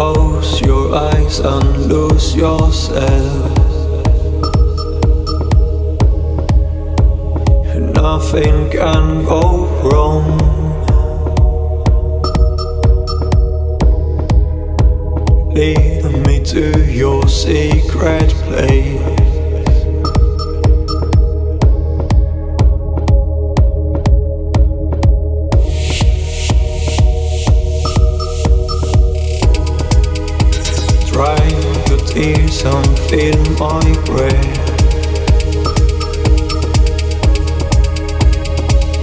Close your eyes and lose yourself. Nothing can go wrong. Lead me to your secret place. And feel my breath.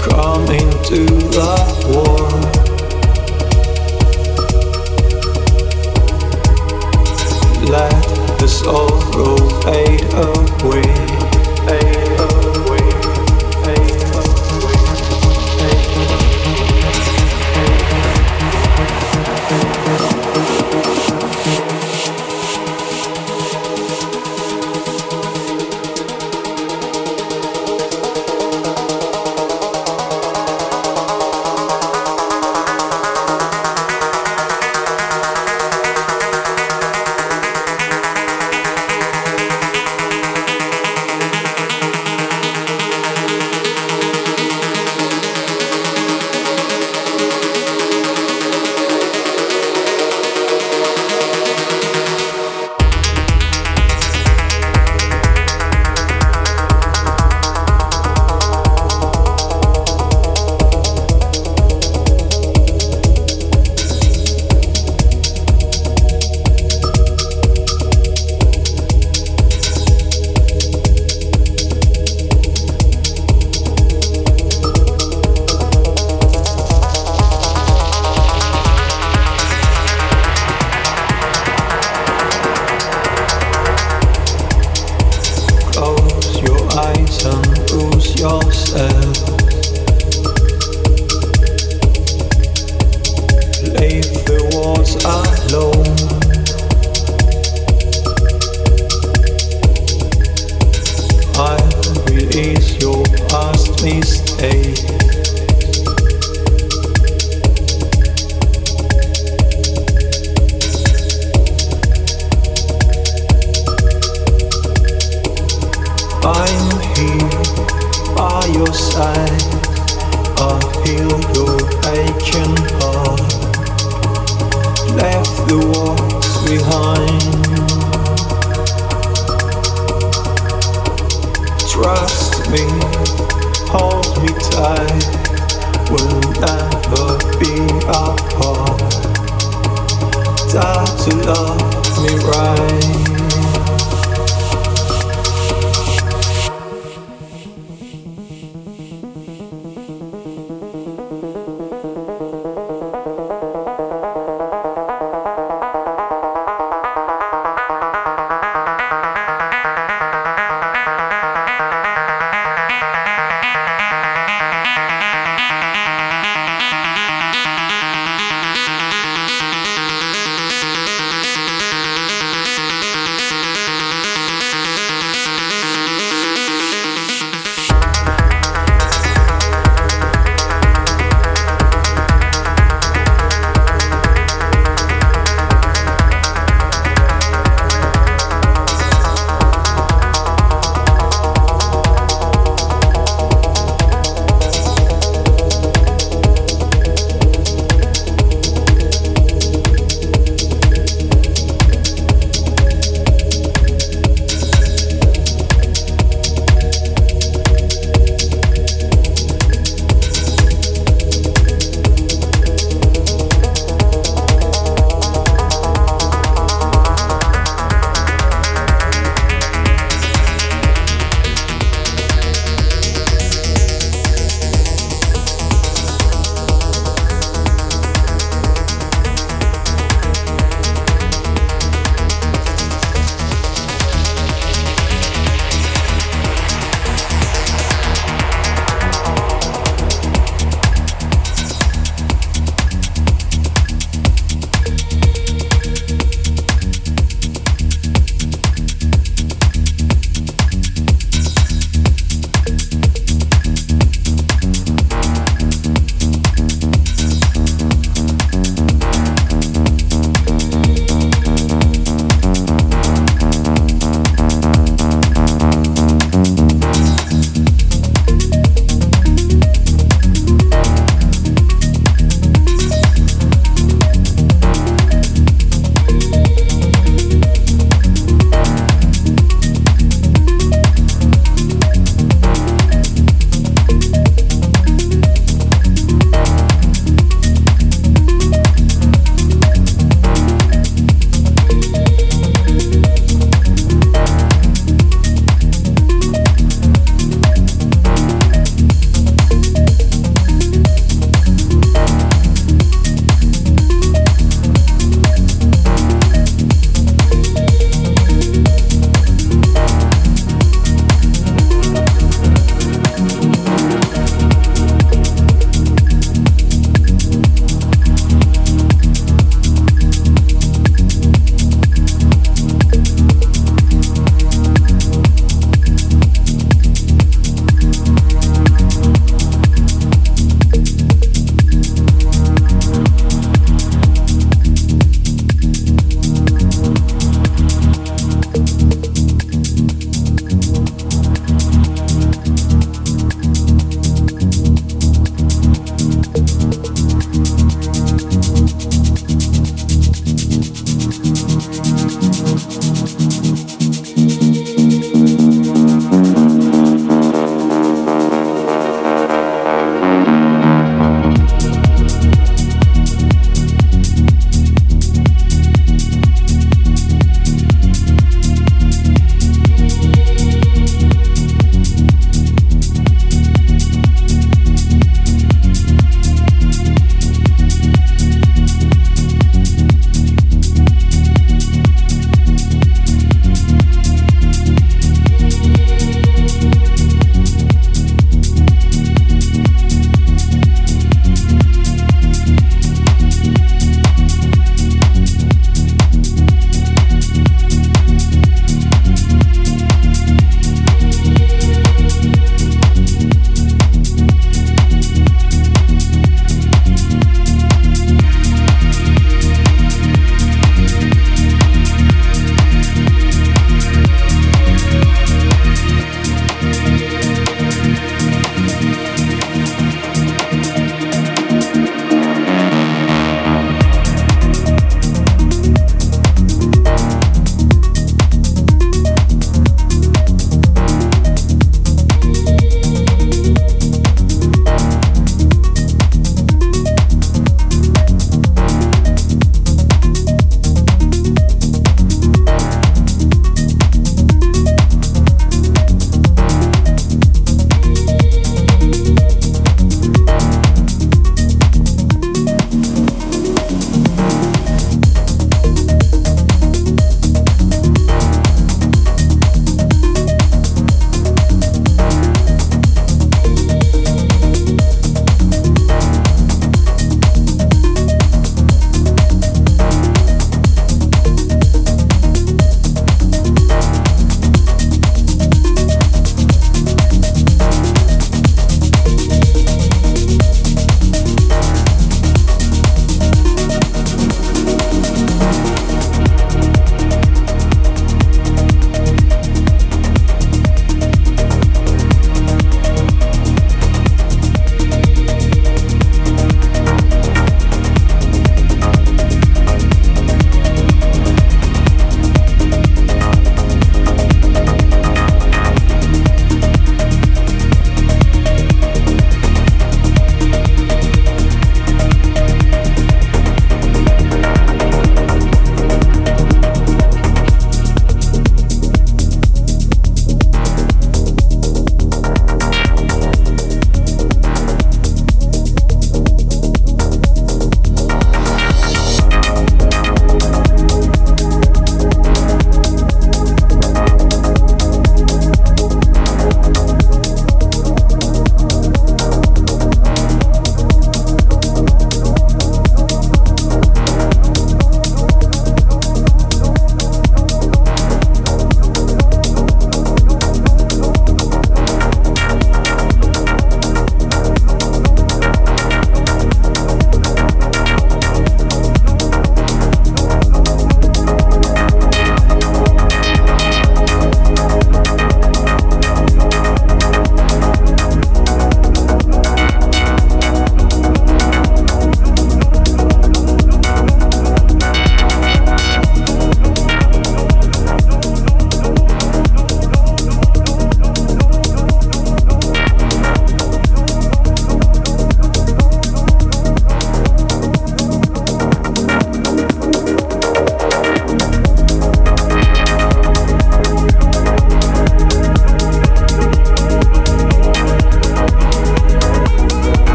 Come into the war. Let the sorrow. Fade away.